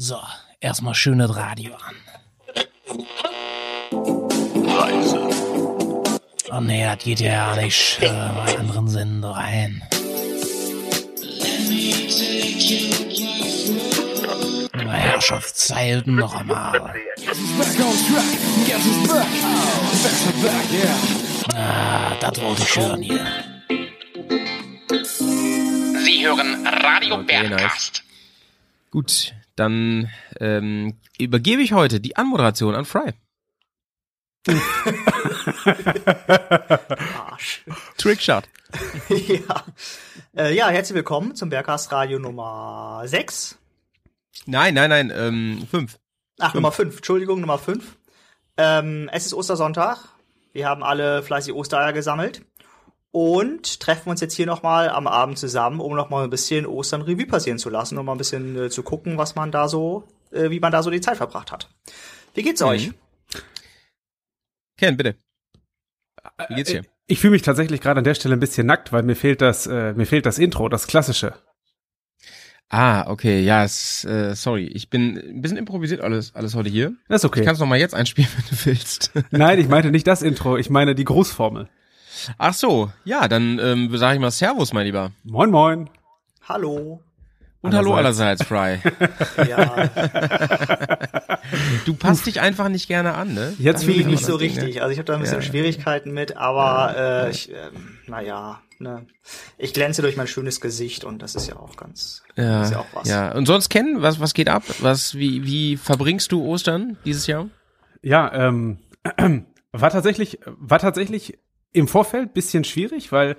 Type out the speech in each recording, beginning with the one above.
So, erstmal schönes Radio an. Reise. Oh nee, das geht ja nicht. Äh, mal anderen Sender rein. Na, Herrschaftszeiten noch einmal. Ah, das wollte ich hören hier. Sie hören Radio Okay, Bergcast. Gut, dann ähm, übergebe ich heute die Anmoderation an Fry. Arsch. Trickshot. ja. Äh, ja, herzlich willkommen zum Bergcast Radio Nummer 6. Nein, nein, nein, ähm, fünf. Ach, Nummer 5. Entschuldigung, Nummer 5. Ähm, es ist Ostersonntag. Wir haben alle fleißig Ostereier gesammelt und treffen uns jetzt hier nochmal am Abend zusammen, um nochmal ein bisschen Ostern Revue passieren zu lassen, um mal ein bisschen äh, zu gucken, was man da so, äh, wie man da so die Zeit verbracht hat. Wie geht's euch? Ken, bitte. Wie geht's dir? Ich fühle mich tatsächlich gerade an der Stelle ein bisschen nackt, weil mir fehlt das, äh, mir fehlt das Intro, das klassische. Ah, okay, ja, es, äh, sorry, ich bin ein bisschen improvisiert alles, alles heute hier. Das ist Ich okay. kann es nochmal jetzt einspielen, wenn du willst. Nein, ich meinte nicht das Intro, ich meine die Grußformel. Ach so, ja, dann ähm, sage ich mal Servus, mein Lieber. Moin, moin. Hallo. Und hallo Allerseits. Fry. Ja, Du passt dich einfach nicht gerne an, ne? Jetzt fühle ich ich mich nicht so Ding, ne? richtig. Also ich habe da ein bisschen Ja. Schwierigkeiten mit, aber äh, ich, ähm, naja, ne. Ich glänze durch mein schönes Gesicht und das ist ja auch ganz, Ja, ist ja auch was. ja. Und sonst Ken, was was geht ab? Was wie wie verbringst du Ostern dieses Jahr? Ja, ähm, war tatsächlich, war tatsächlich im Vorfeld bisschen schwierig, weil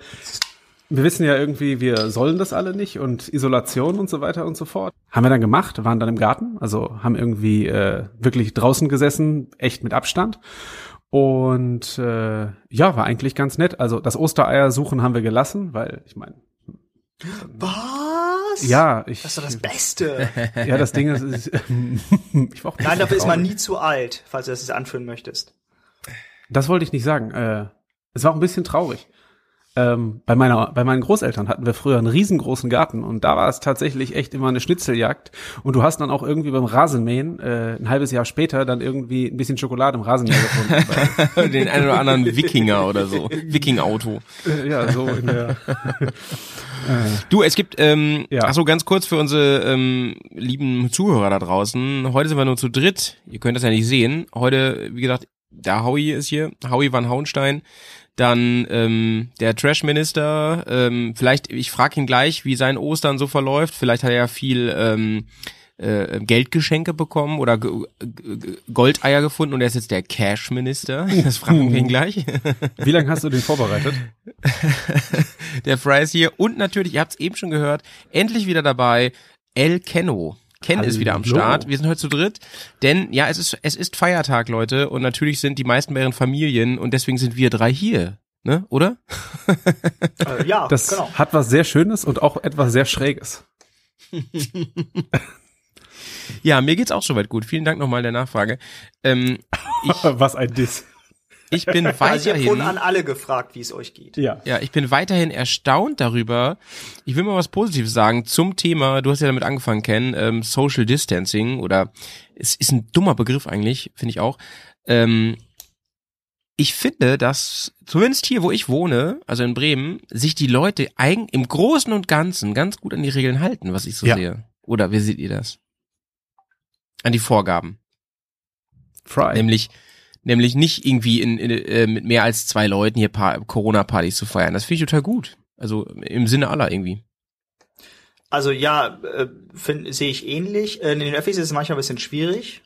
wir wissen ja irgendwie, wir sollen das alle nicht und Isolation und so weiter und so fort. Haben wir dann gemacht, waren dann im Garten, also haben irgendwie äh, wirklich draußen gesessen, echt mit Abstand. Und äh, ja, war eigentlich ganz nett. Also das Ostereier suchen haben wir gelassen, weil ich meine, Was? ja, ich Das ist doch das Beste. ja, das Ding ist, ist ich war auch ein Nein, dafür ist man traurig. nie zu alt, falls du das jetzt anführen möchtest. Das wollte ich nicht sagen. Äh, es war auch ein bisschen traurig. Ähm, bei meiner, bei meinen Großeltern hatten wir früher einen riesengroßen Garten und da war es tatsächlich echt immer eine Schnitzeljagd. Und du hast dann auch irgendwie beim Rasenmähen äh, ein halbes Jahr später dann irgendwie ein bisschen Schokolade im Rasenmäher gefunden. Den einen oder anderen Wikinger oder so. Wiking-Auto. äh, ja, so in der. Du, es gibt, ähm, Ja. ach so ganz kurz für unsere ähm, lieben Zuhörer da draußen. Heute sind wir nur zu dritt. Ihr könnt das ja nicht sehen. Heute, wie gesagt, der Howie ist hier, Howie van Hauenstein. Dann ähm, der Trash-Minister. Ähm, vielleicht, ich frage ihn gleich, wie sein Ostern so verläuft. Vielleicht hat er ja viel ähm, äh, Geldgeschenke bekommen oder Goldeier gefunden und er ist jetzt der Cash-Minister. Das fragen wir ihn gleich. Wie lange hast du den vorbereitet? Der Fry ist hier und natürlich, ihr habt es eben schon gehört, endlich wieder dabei, El Kenno. Ken ist wieder am Hallo. Start. Wir sind heute zu dritt, denn ja, es ist es ist Feiertag, Leute, und natürlich sind die meisten bei ihren Familien und deswegen sind wir drei hier, ne? Oder? Äh, ja, Das genau. hat was sehr Schönes und auch etwas sehr Schräges. Ja, mir geht's auch soweit gut. Vielen Dank nochmal der Nachfrage. Ähm, ich, was ein Diss. Ich bin Also weiterhin. vorhin an alle gefragt, wie es euch geht. Ja. Ja, ich bin weiterhin erstaunt darüber. Ich will mal was Positives sagen zum Thema, du hast ja damit angefangen, Ken, ähm, Social Distancing oder es ist ein dummer Begriff eigentlich, finde ich auch. Ähm, ich finde, dass zumindest hier, wo ich wohne, also in Bremen, sich die Leute eigen, im Großen und Ganzen ganz gut an die Regeln halten, was ich so Ja. sehe. Oder wie seht ihr das? An die Vorgaben. Fry. Nämlich, nämlich nicht irgendwie in, in, äh, mit mehr als zwei Leuten hier pa Corona-Partys zu feiern. Das finde ich total gut. Also im Sinne aller irgendwie. Also ja, äh, sehe ich ähnlich. Äh, In den Öffis ist es manchmal ein bisschen schwierig,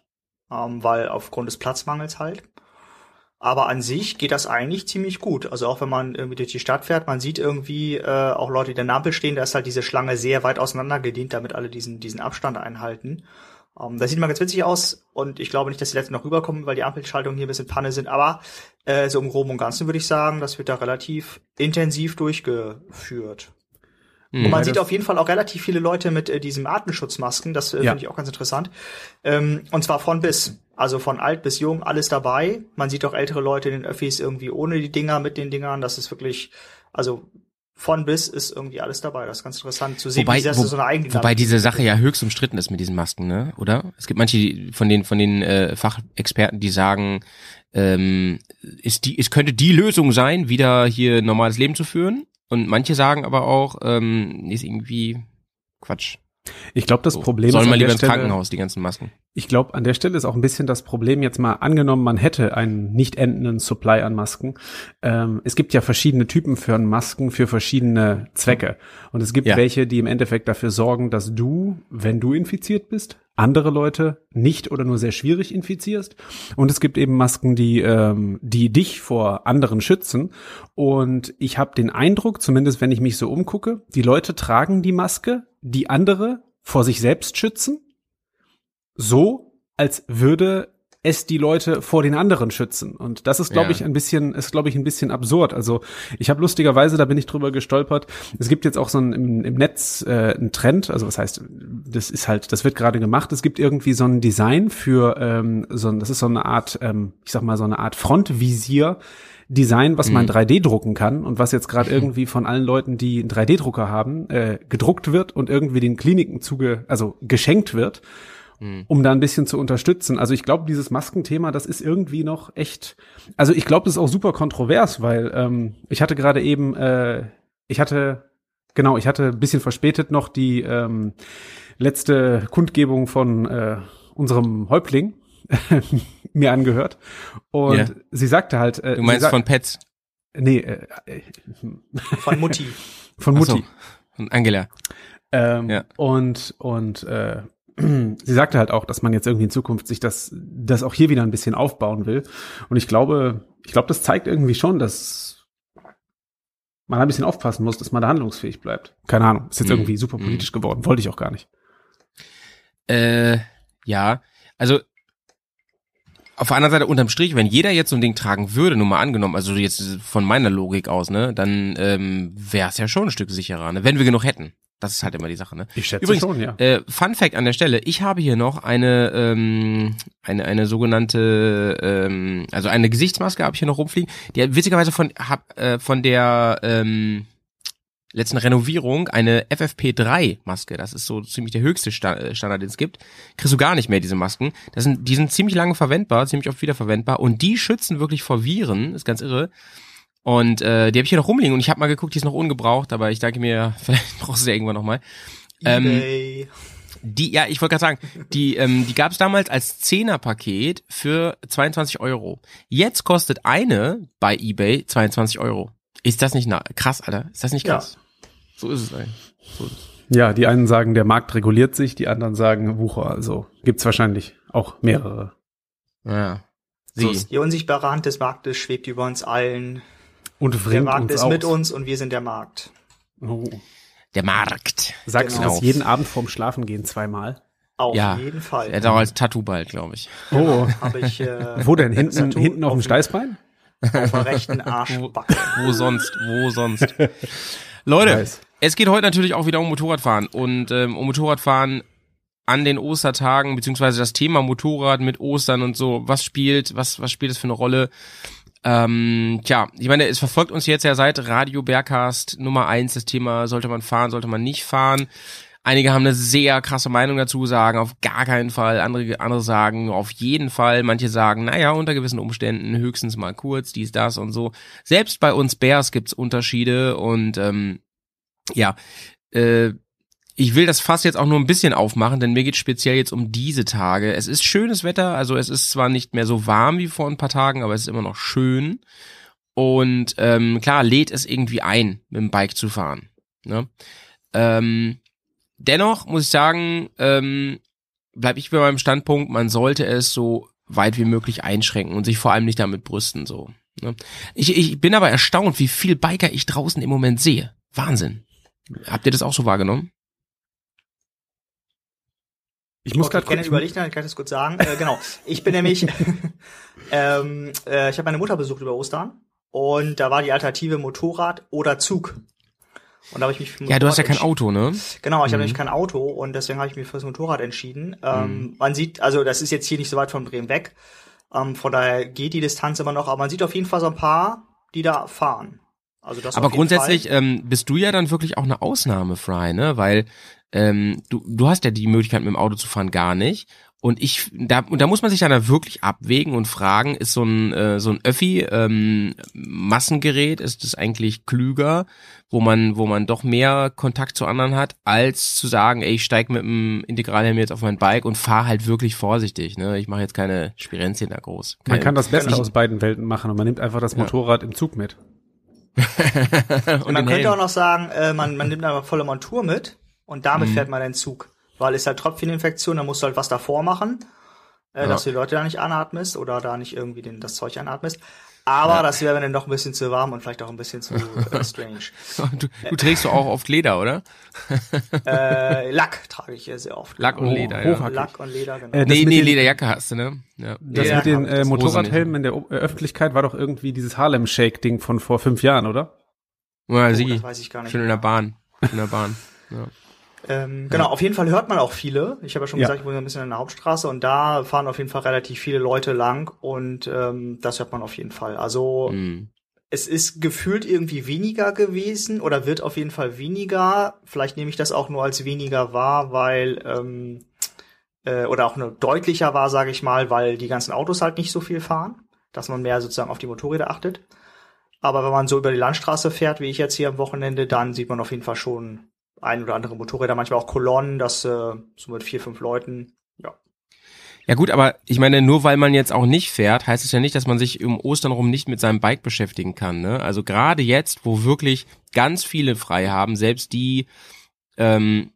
ähm, weil aufgrund des Platzmangels halt. Aber an sich geht das eigentlich ziemlich gut. Also auch wenn man irgendwie durch die Stadt fährt, man sieht irgendwie äh, auch Leute, die in der Ampel stehen, da ist halt diese Schlange sehr weit auseinander gedient, damit alle diesen, diesen Abstand einhalten. Ähm, das sieht mal ganz witzig aus und ich glaube nicht, dass die letzten noch rüberkommen, weil die Ampelschaltungen hier ein bisschen Panne sind. Aber äh, so im Groben und Ganzen würde ich sagen, das wird da relativ intensiv durchgeführt. Hm. Und man sieht auf jeden Fall auch relativ viele Leute mit äh, diesem Atemschutzmasken. Das äh, Ja. finde ich auch ganz interessant. Ähm, und zwar von bis. Also von alt bis jung, alles dabei. Man sieht auch ältere Leute in den Öffis irgendwie ohne die Dinger, mit den Dingern. Das ist wirklich, also von bis ist irgendwie alles dabei. Das ist ganz interessant zu sehen, Wobei, wie sehr wo, so eine eigene wobei diese Sache ja höchst umstritten ist mit diesen Masken, ne? Oder? Es gibt manche von den von den äh, Fachexperten, die sagen, ähm, ist die, es könnte die Lösung sein, wieder hier normales Leben zu führen. Und manche sagen aber auch, ähm, ist irgendwie Quatsch. Ich glaube, das So. Problem Sollen ist wir an lieber ins Krankenhaus, die ganzen Masken. Ich glaube, an der Stelle ist auch ein bisschen das Problem jetzt mal angenommen, man hätte einen nicht endenden Supply an Masken. Ähm, es gibt ja verschiedene Typen von Masken für verschiedene Zwecke. Und es gibt Ja. welche, die im Endeffekt dafür sorgen, dass du, wenn du infiziert bist, andere Leute nicht oder nur sehr schwierig infizierst. Und es gibt eben Masken, die, ähm, die dich vor anderen schützen. Und ich habe den Eindruck, zumindest wenn ich mich so umgucke, die Leute tragen die Maske, die andere vor sich selbst schützen so, als würde es die Leute vor den anderen schützen. Und das ist, glaube Ja. ich, ein bisschen, ist, glaube ich, ein bisschen absurd. Also ich habe lustigerweise, da bin ich drüber gestolpert. Es gibt jetzt auch so ein, im, im Netz äh, einen Trend, also was heißt, das ist halt, das wird gerade gemacht. Es gibt irgendwie so ein Design für ähm, so ein, das ist so eine Art, ähm, ich sag mal, so eine Art Frontvisier. Design, was man 3D drucken kann und was jetzt gerade irgendwie von allen Leuten, die einen 3D-Drucker haben, äh, gedruckt wird und irgendwie den Kliniken zuge, also geschenkt wird um da ein bisschen zu unterstützen. Also ich glaube, dieses Maskenthema, das ist irgendwie noch echt. Also ich glaube, das ist auch super kontrovers, weil ähm, ich hatte gerade eben, äh, ich hatte genau, ich hatte ein bisschen verspätet noch die ähm, letzte Kundgebung von äh, unserem Häuptling mir angehört und Ja. sie sagte halt, äh, Du meinst sie sag- von Pets? nee, äh, äh, von Mutti. von Mutti. so, Von Angela. Ähm, Ja. Und und äh, sie sagte halt auch, dass man jetzt irgendwie in Zukunft sich das das auch hier wieder ein bisschen aufbauen will. Und ich glaube, ich glaube, das zeigt irgendwie schon, dass man ein bisschen aufpassen muss, dass man da handlungsfähig bleibt. Keine Ahnung, ist jetzt Mhm. irgendwie super politisch geworden. Wollte ich auch gar nicht. Äh, ja, also auf der anderen Seite unterm Strich, wenn jeder jetzt so ein Ding tragen würde, nur mal angenommen, also jetzt von meiner Logik aus, ne, dann ähm, wäre es ja schon ein Stück sicherer, ne, wenn wir genug hätten. Das ist halt immer die Sache, ne? Ich schätze Übrigens, schon, ja. Äh, Fun Fact an der Stelle: Ich habe hier noch eine ähm, eine eine sogenannte ähm, also eine Gesichtsmaske habe ich hier noch rumfliegen. Die witzigerweise von hab, äh, von der ähm, letzten Renovierung eine FFP3 Maske. Das ist so ziemlich der höchste Sta äh, Standard, den es gibt. Kriegst du gar nicht mehr diese Masken. Das sind die sind ziemlich lange verwendbar, ziemlich oft wiederverwendbar und die schützen wirklich vor Viren. Ist ganz irre. Und äh, die habe ich hier noch rumliegen und ich habe mal geguckt, die ist noch ungebraucht, aber ich denke mir, vielleicht brauchst du sie irgendwann noch mal. Ähm, eBay. Die, ja, ich wollte gerade sagen, die, ähm, die gab es damals als Zehnerpaket für 22 Euro. Jetzt kostet eine bei eBay 22 Euro. Ist das nicht na krass, Alter? Ist das nicht Ja. krass? So ist es eigentlich. So ist es. Ja, die einen sagen, der Markt reguliert sich, die anderen sagen Wucher. Also gibt's wahrscheinlich auch mehrere. Ja. So Sie. ist die unsichtbare Hand des Marktes schwebt über uns allen. Und Der Markt uns ist aus. mit uns und wir sind der Markt. Oh. Der Markt. Sagst Genau. du das jeden Abend vorm Schlafengehen zweimal? Auf Ja. jeden Fall. Er hat auch als Tattoo bald, glaube ich. Oh. Habe ich äh, Wo denn? Hinten, Tattoo hinten auf dem auf- Steißbein? auf der rechten Arschbacke. Wo sonst? Wo sonst? Leute, Nice. es geht heute natürlich auch wieder um Motorradfahren und ähm, um Motorradfahren an den Ostertagen beziehungsweise das Thema Motorrad mit Ostern und so. Was spielt? Was was spielt es für eine Rolle? Ähm, tja, ich meine, es verfolgt uns jetzt ja seit Radio Bergcast Nummer eins das Thema, sollte man fahren, sollte man nicht fahren. Einige haben eine sehr krasse Meinung dazu, sagen auf gar keinen Fall, andere, andere sagen auf jeden Fall, manche sagen, naja, unter gewissen Umständen höchstens mal kurz, dies, das und so. Selbst bei uns Bears gibt's Unterschiede und ähm, ja, äh, ich will das Fass jetzt auch nur ein bisschen aufmachen, denn mir geht speziell jetzt um diese Tage. Es ist schönes Wetter, also es ist zwar nicht mehr so warm wie vor ein paar Tagen, aber es ist immer noch schön. Und ähm, klar, lädt es irgendwie ein, mit dem Bike zu fahren. Ne? Ähm, dennoch muss ich sagen, ähm, bleibe ich bei meinem Standpunkt, man sollte es so weit wie möglich einschränken und sich vor allem nicht damit brüsten. so. Ne? Ich, ich bin aber erstaunt, wie viel Biker ich draußen im Moment sehe. Wahnsinn. Habt ihr das auch so wahrgenommen? Ich muss gerade kurz. überlegt, dann kann ich das kurz sagen. Äh, genau. Ich bin nämlich, ähm, äh, ich habe meine Mutter besucht über Ostern und da war die Alternative Motorrad oder Zug. Und da habe ich mich für Ja, du hast ja kein Auto, ne? Genau, ich habe Mhm. nämlich kein Auto und deswegen habe ich mich fürs Motorrad entschieden. Ähm, Man sieht, also das ist jetzt hier nicht so weit von Bremen weg, ähm, von daher geht die Distanz immer noch, aber man sieht auf jeden Fall so ein paar, die da fahren. Also das Aber grundsätzlich ähm, bist du ja dann wirklich auch eine Ausnahme, Fry, ne? Weil ähm, du, du hast ja die Möglichkeit, mit dem Auto zu fahren, gar nicht. Und ich, da, und da muss man sich dann da wirklich abwägen und fragen, ist so ein, äh, so ein Öffi ähm, Massengerät, ist das eigentlich klüger, wo man, wo man doch mehr Kontakt zu anderen hat, als zu sagen, ey, ich steig mit dem Integralhelm jetzt auf mein Bike und fahr halt wirklich vorsichtig. Ne? Ich mache jetzt keine Spirenzien da groß. Man Keine- kann das Beste aus beiden Welten machen und man nimmt einfach das Motorrad im Zug mit. und man könnte auch noch sagen, äh, man, man nimmt eine volle Montur mit und damit Mhm. fährt man den Zug. Weil es halt Tröpfcheninfektion, da musst du halt was davor machen, äh, Ja. dass du die Leute da nicht anatmest oder da nicht irgendwie den, das Zeug anatmest. Aber das wäre dann noch ein bisschen zu warm und vielleicht auch ein bisschen zu äh, strange. Du, du trägst du auch oft Leder, oder? äh, Lack trage ich hier sehr oft. Lack und Oh, Leder, ja. Lack und Leder, genau. Äh, Nee, mit nee, Lederjacke hast du, ne? Ja. Das Ja, mit den äh, das Motorradhelmen in der O- äh, Öffentlichkeit war doch irgendwie dieses Harlem Shake Ding von vor fünf Jahren, oder? Ja, oh, Sigi, das weiß ich gar nicht. schön in der Bahn. Schön in der Bahn. Ja. Ähm, genau, auf jeden Fall hört man auch viele. Ich habe ja schon Ja. gesagt, ich wohne ein bisschen in der Hauptstraße und da fahren auf jeden Fall relativ viele Leute lang und ähm, das hört man auf jeden Fall. Also Mhm. es ist gefühlt irgendwie weniger gewesen oder wird auf jeden Fall weniger. Vielleicht nehme ich das auch nur als weniger wahr, weil ähm, äh, oder auch nur deutlicher war, sage ich mal, weil die ganzen Autos halt nicht so viel fahren, dass man mehr sozusagen auf die Motorräder achtet. Aber wenn man so über die Landstraße fährt, wie ich jetzt hier am Wochenende, dann sieht man auf jeden Fall schon ein oder andere Motorräder, manchmal auch Kolonnen, das äh, so mit vier, fünf Leuten. Ja. Ja gut, aber ich meine, nur weil man jetzt auch nicht fährt, heißt es ja nicht, dass man sich um Ostern rum nicht mit seinem Bike beschäftigen kann. Ne? Also gerade jetzt, wo wirklich ganz viele frei haben, selbst die, ähm,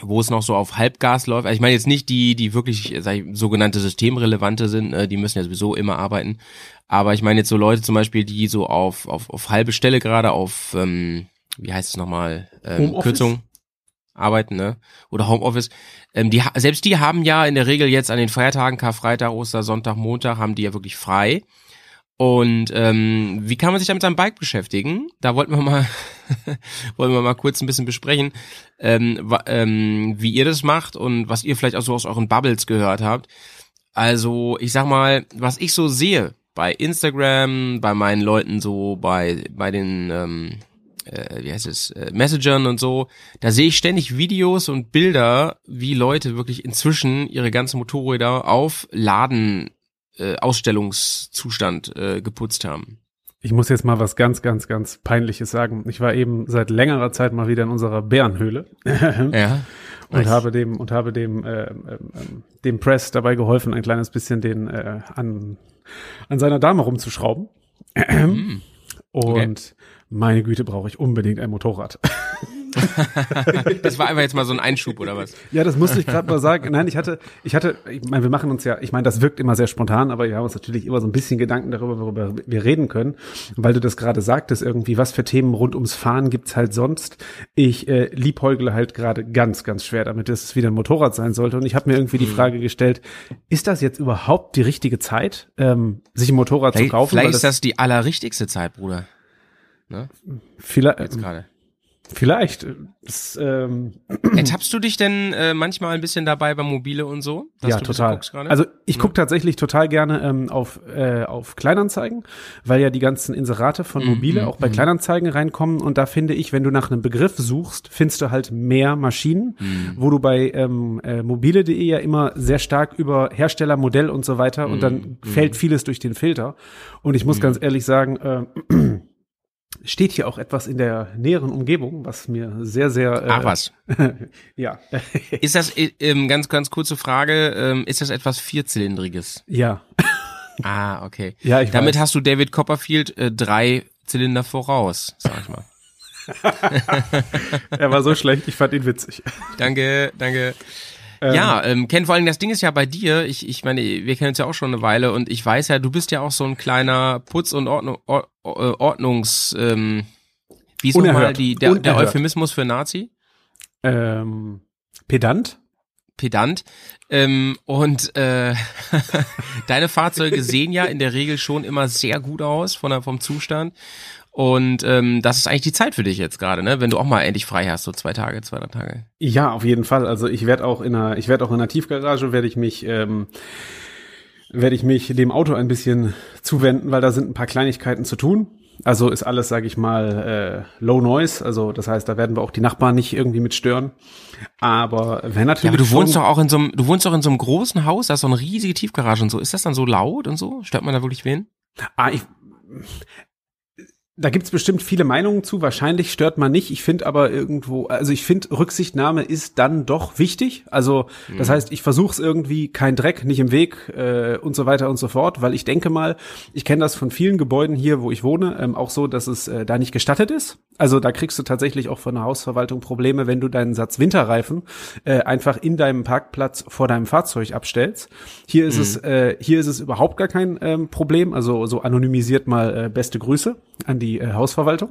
wo es noch so auf Halbgas läuft. Also ich meine jetzt nicht die, die wirklich sag ich, sogenannte systemrelevante sind, äh, die müssen ja sowieso immer arbeiten. Aber ich meine jetzt so Leute zum Beispiel, die so auf, auf, auf halbe Stelle gerade auf, ähm, wie heißt es nochmal, ähm? Kürzung arbeiten, ne? Oder Homeoffice. Ähm, die, selbst die haben ja in der Regel jetzt an den Feiertagen, Karfreitag, Oster, Sonntag, Montag, haben die ja wirklich frei. Und ähm, wie kann man sich da mit seinem Bike beschäftigen? Da wollten wir mal, wollen wir mal kurz ein bisschen besprechen, ähm, ähm, wie ihr das macht und was ihr vielleicht auch so aus euren Bubbles gehört habt. Also ich sag mal, was ich so sehe bei Instagram, bei meinen Leuten so, bei bei den ähm, äh, wie heißt es, äh, Messagern und so, da sehe ich ständig Videos und Bilder, wie Leute wirklich inzwischen ihre ganzen Motorräder auf Laden äh, Ausstellungszustand äh, geputzt haben. Ich muss jetzt mal was ganz, ganz, ganz Peinliches sagen. Ich war eben seit längerer Zeit mal wieder in unserer Bärenhöhle Ja. und habe dem und habe dem äh, ähm, dem Press dabei geholfen, ein kleines bisschen den äh, an an seiner Dame rumzuschrauben. Hm. Und meine Güte, brauche ich unbedingt ein Motorrad. Das war einfach jetzt mal so ein Einschub oder was? Ja, das musste ich gerade mal sagen. Nein, ich hatte, ich hatte, ich meine, wir machen uns ja, ich meine, das wirkt immer sehr spontan, aber wir haben uns natürlich immer so ein bisschen Gedanken darüber, worüber wir reden können. Weil du das gerade sagtest, irgendwie, was für Themen rund ums Fahren gibt's halt sonst. Ich äh, liebäugle halt gerade ganz, ganz schwer damit, dass es wieder ein Motorrad sein sollte. Und ich habe mir irgendwie die Mhm. Frage gestellt, ist das jetzt überhaupt die richtige Zeit, ähm, sich ein Motorrad zu Vielleicht, kaufen? vielleicht Weil ist das die allerrichtigste Zeit, Bruder. vielleicht, Jetzt gerade. Vielleicht. Das, ähm, Ertappst du dich denn äh, manchmal ein bisschen dabei beim Mobile und so? ja, total. Also ich gucke tatsächlich total gerne ähm, auf, äh, auf Kleinanzeigen, weil ja die ganzen Inserate von Mhm, Mobile auch bei mhm. Kleinanzeigen reinkommen und da finde ich, wenn du nach einem Begriff suchst, findest du halt mehr Maschinen, Mhm. wo du bei ähm, äh, mobile.de ja immer sehr stark über Hersteller, Modell und so weiter und dann Mhm, fällt vieles durch den Filter und ich muss ganz ehrlich sagen, äh, steht hier auch etwas in der näheren Umgebung, was mir sehr, sehr äh, Ach was. ja, Ist das, äh, ähm, ganz, ganz kurze Frage, ähm, ist das etwas Vierzylindriges? ja, Ah, okay. ja, ich Damit weiß. hast du David Copperfield äh, drei Zylinder voraus, sag ich mal. er war so schlecht, ich fand ihn witzig. Danke, danke. Ja, ähm, Ken, vor allem das Ding ist ja bei dir, ich, ich meine, wir kennen uns ja auch schon eine Weile und ich weiß ja, du bist ja auch so ein kleiner Putz- und Ordnung, Or, Or, Ordnungs, ähm, wie ist nochmal die, der, der. Euphemismus für Nazi? Ähm, Pedant? Pedant. Ähm, und äh, deine Fahrzeuge sehen ja in der Regel schon immer sehr gut aus von der, vom Zustand. Und ähm, das ist eigentlich die Zeit für dich jetzt gerade, ne? Wenn du auch mal endlich frei hast, so zwei Tage, zwei, drei Tage. Ja, auf jeden Fall. Also ich werde auch in einer, ich werde auch in einer Tiefgarage werde ich mich, ähm, werde ich mich dem Auto ein bisschen zuwenden, weil da sind ein paar Kleinigkeiten zu tun. Also ist alles, sage ich mal, äh, Low Noise. Also das heißt, da werden wir auch die Nachbarn nicht irgendwie mit stören. Aber wenn natürlich. Ja, aber du wohnst doch auch in so einem, du wohnst doch in so einem großen Haus, da ist so eine riesige Tiefgarage und so. Ist das dann so laut und so? Stört man da wirklich wen? Ah, ich, da gibt's bestimmt viele Meinungen zu. Wahrscheinlich stört man nicht. Ich finde aber irgendwo, also ich finde, Rücksichtnahme ist dann doch wichtig. Also das heißt, ich versuche es irgendwie, kein Dreck, nicht im Weg äh, und so weiter und so fort, weil ich denke mal, ich kenne das von vielen Gebäuden hier, wo ich wohne, ähm, auch so, dass es äh, da nicht gestattet ist. Also da kriegst du tatsächlich auch von der Hausverwaltung Probleme, wenn du deinen Satz Winterreifen äh, einfach in deinem Parkplatz vor deinem Fahrzeug abstellst. Hier ist es, äh, hier ist es überhaupt gar kein ähm, Problem. Also so anonymisiert mal äh, beste Grüße an die äh, Hausverwaltung.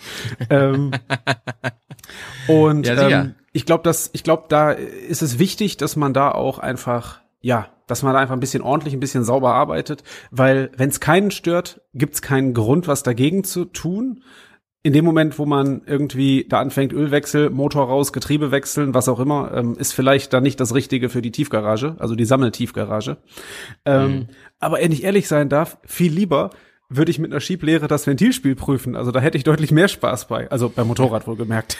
ähm, und Ja, ähm, ich glaube, dass ich glaube, da ist es wichtig, dass man da auch einfach ja, dass man da einfach ein bisschen ordentlich, ein bisschen sauber arbeitet, weil wenn es keinen stört, gibt es keinen Grund, was dagegen zu tun. In dem Moment, wo man irgendwie da anfängt, Ölwechsel, Motor raus, Getriebe wechseln, was auch immer, ähm, ist vielleicht dann nicht das Richtige für die Tiefgarage, also die Sammeltiefgarage. Ähm, Aber wenn ich ehrlich sein darf, viel lieber würde ich mit einer Schieblehre das Ventilspiel prüfen. Also da hätte ich deutlich mehr Spaß bei. Also beim Motorrad wohlgemerkt.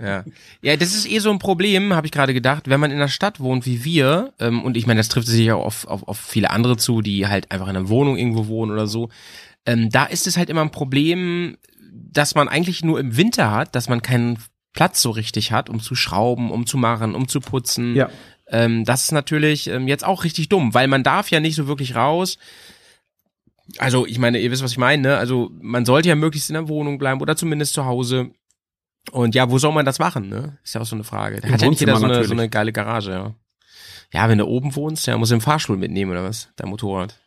Ja. ja, das ist eh so ein Problem, habe ich gerade gedacht, wenn man in einer Stadt wohnt wie wir, ähm, und ich meine, das trifft sich ja auf, auf, auf viele andere zu, die halt einfach in einer Wohnung irgendwo wohnen oder so. Ähm, da ist es halt immer ein Problem, dass man eigentlich nur im Winter hat, dass man keinen Platz so richtig hat, um zu schrauben, um zu machen, um zu putzen. Ja. Ähm, das ist natürlich ähm, jetzt auch richtig dumm, weil man darf ja nicht so wirklich raus. Also, ich meine, ihr wisst, was ich meine, ne? Also, man sollte ja möglichst in der Wohnung bleiben oder zumindest zu Hause. Und ja, wo soll man das machen, ne? Ist ja auch so eine Frage. Da Im hat ja nicht jeder so eine, so eine geile Garage, ja. Ja, wenn du oben wohnst, ja, musst du den Fahrstuhl mitnehmen oder was? Dein Motorrad.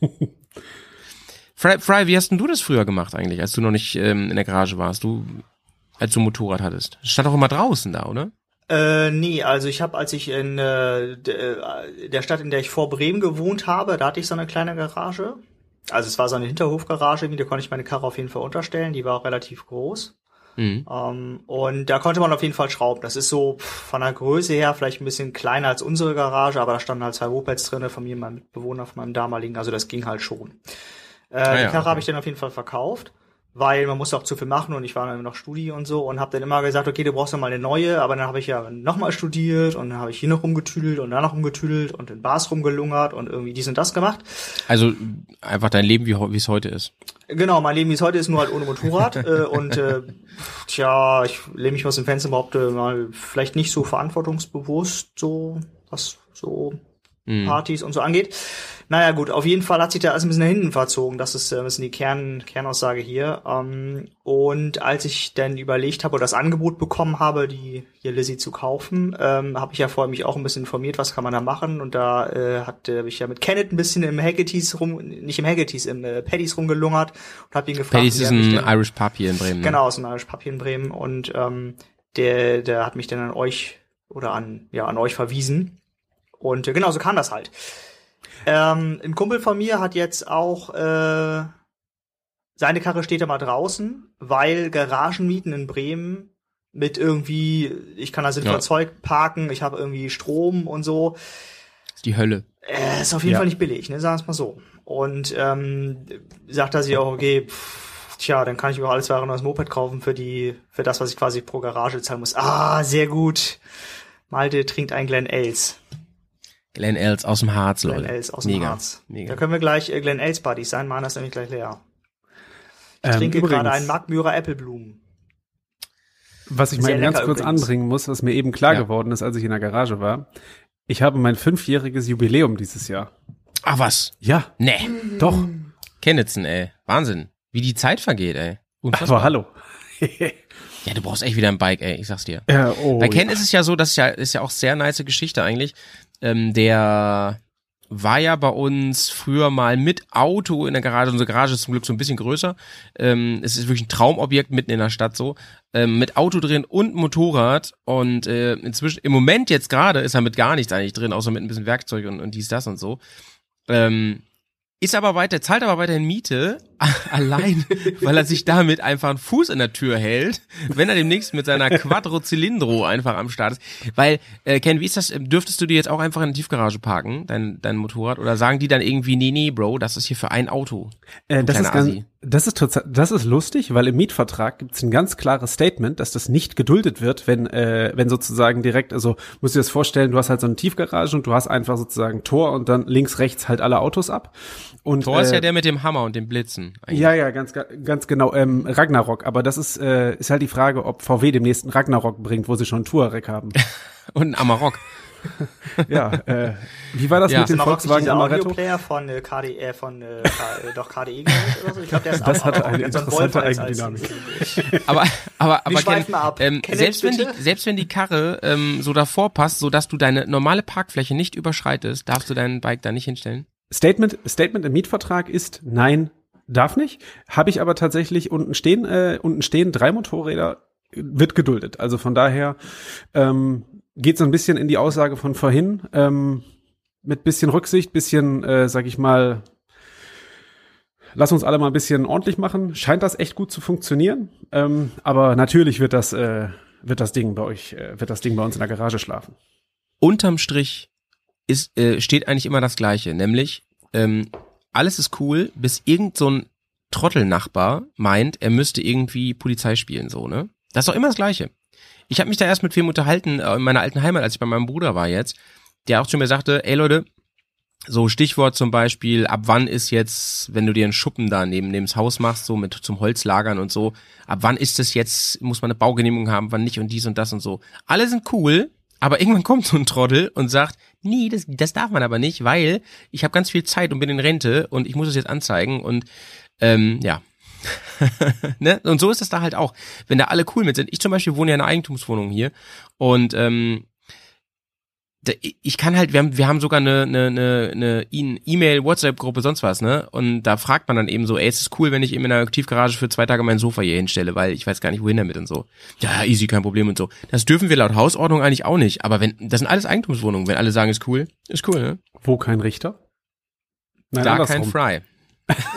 Fry, Fry, wie hast denn du das früher gemacht eigentlich, als du noch nicht ähm, in der Garage warst? Du, als du Motorrad hattest. Das stand doch immer draußen da, oder? Äh, nee, also ich habe, als ich in äh, äh, der Stadt, in der ich vor Bremen gewohnt habe, da hatte ich so eine kleine Garage. Also es war so eine Hinterhofgarage, da konnte ich meine Karre auf jeden Fall unterstellen, die war auch relativ groß. Mhm. Ähm, und da konnte man auf jeden Fall schrauben. Das ist so von der Größe her vielleicht ein bisschen kleiner als unsere Garage, aber da standen halt zwei Mopeds drinne von mir und meinem Mitbewohner, von meinem damaligen, also das ging halt schon. Äh, Ah ja, die Karre okay. habe ich dann auf jeden Fall verkauft, weil man musste auch zu viel machen und ich war dann noch Studi und so und habe dann immer gesagt, okay, du brauchst noch mal eine neue, aber dann habe ich ja nochmal studiert und dann habe ich hier noch rumgetüdelt und da noch rumgetüdelt und in Bars rumgelungert und irgendwie dies und das gemacht. Also einfach dein Leben, wie es heute ist. Genau, mein Leben wie es heute ist, nur halt ohne Motorrad. äh, und äh, tja, ich lehne mich aus dem Fenster und behaupte mal, vielleicht nicht so verantwortungsbewusst, so was so Mhm. Partys und so angeht. Naja gut, auf jeden Fall hat sich da alles ein bisschen nach hinten verzogen. Das ist äh, ein bisschen die Kern, Kernaussage hier. Ähm, und als ich dann überlegt habe oder das Angebot bekommen habe, die hier Lizzie zu kaufen, ähm, habe ich ja vorher mich auch ein bisschen informiert, was kann man da machen. Und da äh, hat äh, ich ja mit Kenneth ein bisschen im Haggerty's rum, nicht im Haggerty's, im äh, Paddy's rumgelungert und habe ihn gefragt. Paddy's ist ein Irish Pub hier in Bremen. Ne? Genau, aus dem Irish Pub hier in Bremen. Und ähm, der, der hat mich dann an euch oder an, ja, an euch verwiesen. Und äh, genau, so kam das halt. Ähm, ein Kumpel von mir hat jetzt auch äh, seine Karre steht da mal draußen, weil Garagenmieten in Bremen mit irgendwie, ich kann da sinnvoll Ja. Zeug parken, ich habe irgendwie Strom und so. Ist die Hölle. Äh, ist auf jeden Ja. Fall nicht billig, ne? Sagen wir es mal so. Und ähm, sagt er sich auch, okay, pff, tja, dann kann ich mir auch alles ein neues Moped kaufen für die, für das, was ich quasi pro Garage zahlen muss. Ah, sehr gut. Malte trinkt ein Glen Els. Glenn Els aus dem Harz, Leute. Els aus dem Mega. Harz. Mega. Da können wir gleich äh, Glen Els Buddies sein, machen das nämlich gleich leer. Ich Ähm, trinke übrigens, gerade einen Markmürer Appleblumen. Was ich mal Sehr eben ganz kurz übrigens. anbringen muss, was mir eben klar Ja. geworden ist, als ich in der Garage war. Ich habe mein fünfjähriges Jubiläum dieses Jahr. Ach was? Ja, Nee. doch. Kennetzen, ey. Wahnsinn. Wie die Zeit vergeht, ey. Unfassbar. Aber hallo. Ja, du brauchst echt wieder ein Bike, ey. Ich sag's dir. ja, oh, Bei Ken ja. ist es ja so, das ist ja, ist ja auch sehr nice Geschichte eigentlich. Ähm, der war ja bei uns früher mal mit Auto in der Garage. Unsere Garage ist zum Glück so ein bisschen größer. Ähm, es ist wirklich ein Traumobjekt mitten in der Stadt so. Ähm, mit Auto drin und Motorrad. Und äh, inzwischen, im Moment jetzt gerade ist er mit gar nichts eigentlich drin, außer mit ein bisschen Werkzeug und, und dies, das und so. Ähm, ist aber weiter, zahlt aber weiterhin Miete allein, weil er sich damit einfach einen Fuß in der Tür hält, wenn er demnächst mit seiner Quattro Cilindro einfach am Start ist. Weil, äh, Ken, wie ist das? Dürftest du dir jetzt auch einfach in der Tiefgarage parken, dein, dein Motorrad? Oder sagen die dann irgendwie, nee, nee, Bro, das ist hier für ein Auto? Äh, das, ist ganz, das, ist total, das ist lustig, weil im Mietvertrag gibt es ein ganz klares Statement, dass das nicht geduldet wird, wenn, äh, wenn sozusagen direkt, also musst du dir das vorstellen, du hast halt so eine Tiefgarage und du hast einfach sozusagen Tor und dann links, rechts halt alle Autos ab. Und, Thor ist äh, ja der mit dem Hammer und dem Blitzen. Eigentlich. Ja, ja, ganz, ganz genau. Ähm, Ragnarok, aber das ist, äh, ist halt die Frage, ob VW dem nächsten Ragnarok bringt, wo sie schon einen Touareg haben. Und ein Amarok. ja, äh, wie war das Ja. mit dem Volkswagen dieser Amaretto? Audioplayer von äh, KD, äh, von äh, K- äh, doch KDE oder so? Ich glaube, der ist Das eine hat so einen interessante Eigendynamik. Aber, aber, aber ab. ähm, selbst wenn die, selbst wenn die Karre ähm, so davor passt, so dass du deine normale Parkfläche nicht überschreitest, darfst du dein Bike da nicht hinstellen? Statement, Statement im Mietvertrag ist nein, darf nicht. Habe ich aber tatsächlich unten stehen, äh, unten stehen drei Motorräder, wird geduldet. Also von daher ähm, geht so ein bisschen in die Aussage von vorhin. Ähm, mit bisschen Rücksicht, bisschen, äh, sag ich mal, lass uns alle mal ein bisschen ordentlich machen. Scheint das echt gut zu funktionieren. Ähm, aber natürlich wird das, äh, wird das Ding bei euch, äh, wird das Ding bei uns in der Garage schlafen. Unterm Strich ist, äh, steht eigentlich immer das Gleiche, nämlich ähm, alles ist cool, bis irgend so ein Trottelnachbar meint, er müsste irgendwie Polizei spielen, so, ne? Das ist doch immer das Gleiche. Ich habe mich da erst mit wem unterhalten, äh, in meiner alten Heimat, als ich bei meinem Bruder war jetzt, der auch zu mir sagte, ey Leute, so Stichwort zum Beispiel, ab wann ist jetzt, wenn du dir einen Schuppen da neben, neben Haus machst, so mit zum Holzlagern und so, ab wann ist es jetzt, muss man eine Baugenehmigung haben, wann nicht und dies und das und so. Alle sind cool, aber irgendwann kommt so ein Trottel und sagt, nee, das, das darf man aber nicht, weil ich habe ganz viel Zeit und bin in Rente und ich muss es jetzt anzeigen und ähm, ja. ne? Und so ist das da halt auch. Wenn da alle cool mit sind. Ich zum Beispiel wohne ja in einer Eigentumswohnung hier und ähm, ich kann halt, wir haben, wir haben sogar eine, eine, eine, eine E- E-Mail, WhatsApp-Gruppe, sonst was, ne? Und da fragt man dann eben so, ey, es ist cool, wenn ich eben in einer Tiefgarage für zwei Tage mein Sofa hier hinstelle, weil ich weiß gar nicht, wohin damit und so. Ja, easy, kein Problem und so. Das dürfen wir laut Hausordnung eigentlich auch nicht. Aber wenn, das sind alles Eigentumswohnungen. Wenn alle sagen, ist cool, ist cool, ne? Wo kein Richter? Nein, da andersrum. kein Fry.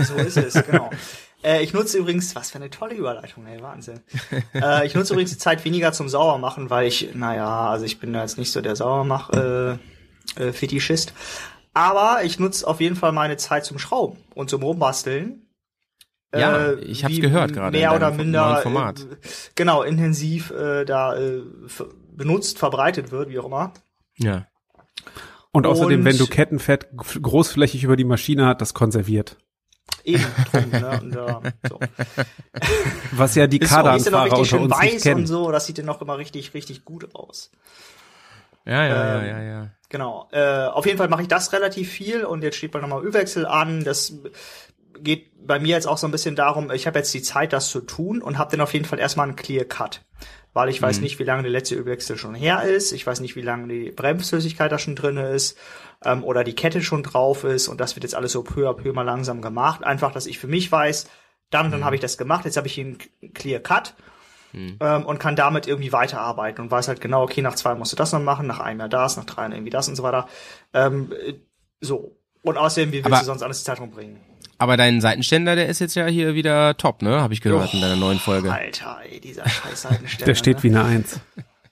So ist es, genau. Äh, ich nutze übrigens, was für eine tolle Überleitung, ey, Wahnsinn. äh, ich nutze übrigens die Zeit weniger zum Sauermachen, weil ich, naja, also ich bin da jetzt nicht so der Sauermach, äh, äh, Fetischist. Aber ich nutze auf jeden Fall meine Zeit zum Schrauben und zum Rumbasteln. Ja, Äh, ich hab's gehört gerade in Mehr oder minder neuen Format. Äh, genau, intensiv äh, da äh, benutzt, verbreitet wird, wie auch immer. Ja. Und außerdem, Und- wenn du Kettenfett großflächig über die Maschine hat, das konserviert. Eben drum, ne? Und, äh, so. Was ja die Ist, so, ist ja noch Kardanfahrer richtig unter uns nicht weiß kennen. und so, das sieht dann noch immer richtig, richtig gut aus. Ja, ja, Ähm, ja, ja, ja. Genau. Äh, auf jeden Fall mache ich das relativ viel und jetzt steht bald nochmal Ölwechsel an. Das geht bei mir jetzt auch so ein bisschen darum, ich habe jetzt die Zeit, das zu tun und habe dann auf jeden Fall erstmal einen Clear Cut. Weil ich weiß nicht, wie lange der letzte Ölwechsel schon her ist. Ich weiß nicht, wie lange die Bremsflüssigkeit da schon drin ist ähm, oder die Kette schon drauf ist. Und das wird jetzt alles so peu à peu mal langsam gemacht. Einfach, dass ich für mich weiß, dann, dann habe ich das gemacht. Jetzt habe ich hier einen Clear Cut ähm, und kann damit irgendwie weiterarbeiten und weiß halt genau, okay, nach zwei musst du das noch machen, nach einem Jahr das, nach drei Jahren irgendwie das und so weiter. Ähm, äh, so. Und außerdem, wie willst Aber- du sonst alles die Zeit rumbringen? Aber dein Seitenständer, der ist jetzt ja hier wieder top, ne? Habe ich gehört in deiner neuen Folge. Alter, ey, dieser scheiß Seitenständer. Der steht ne? wie eine Eins.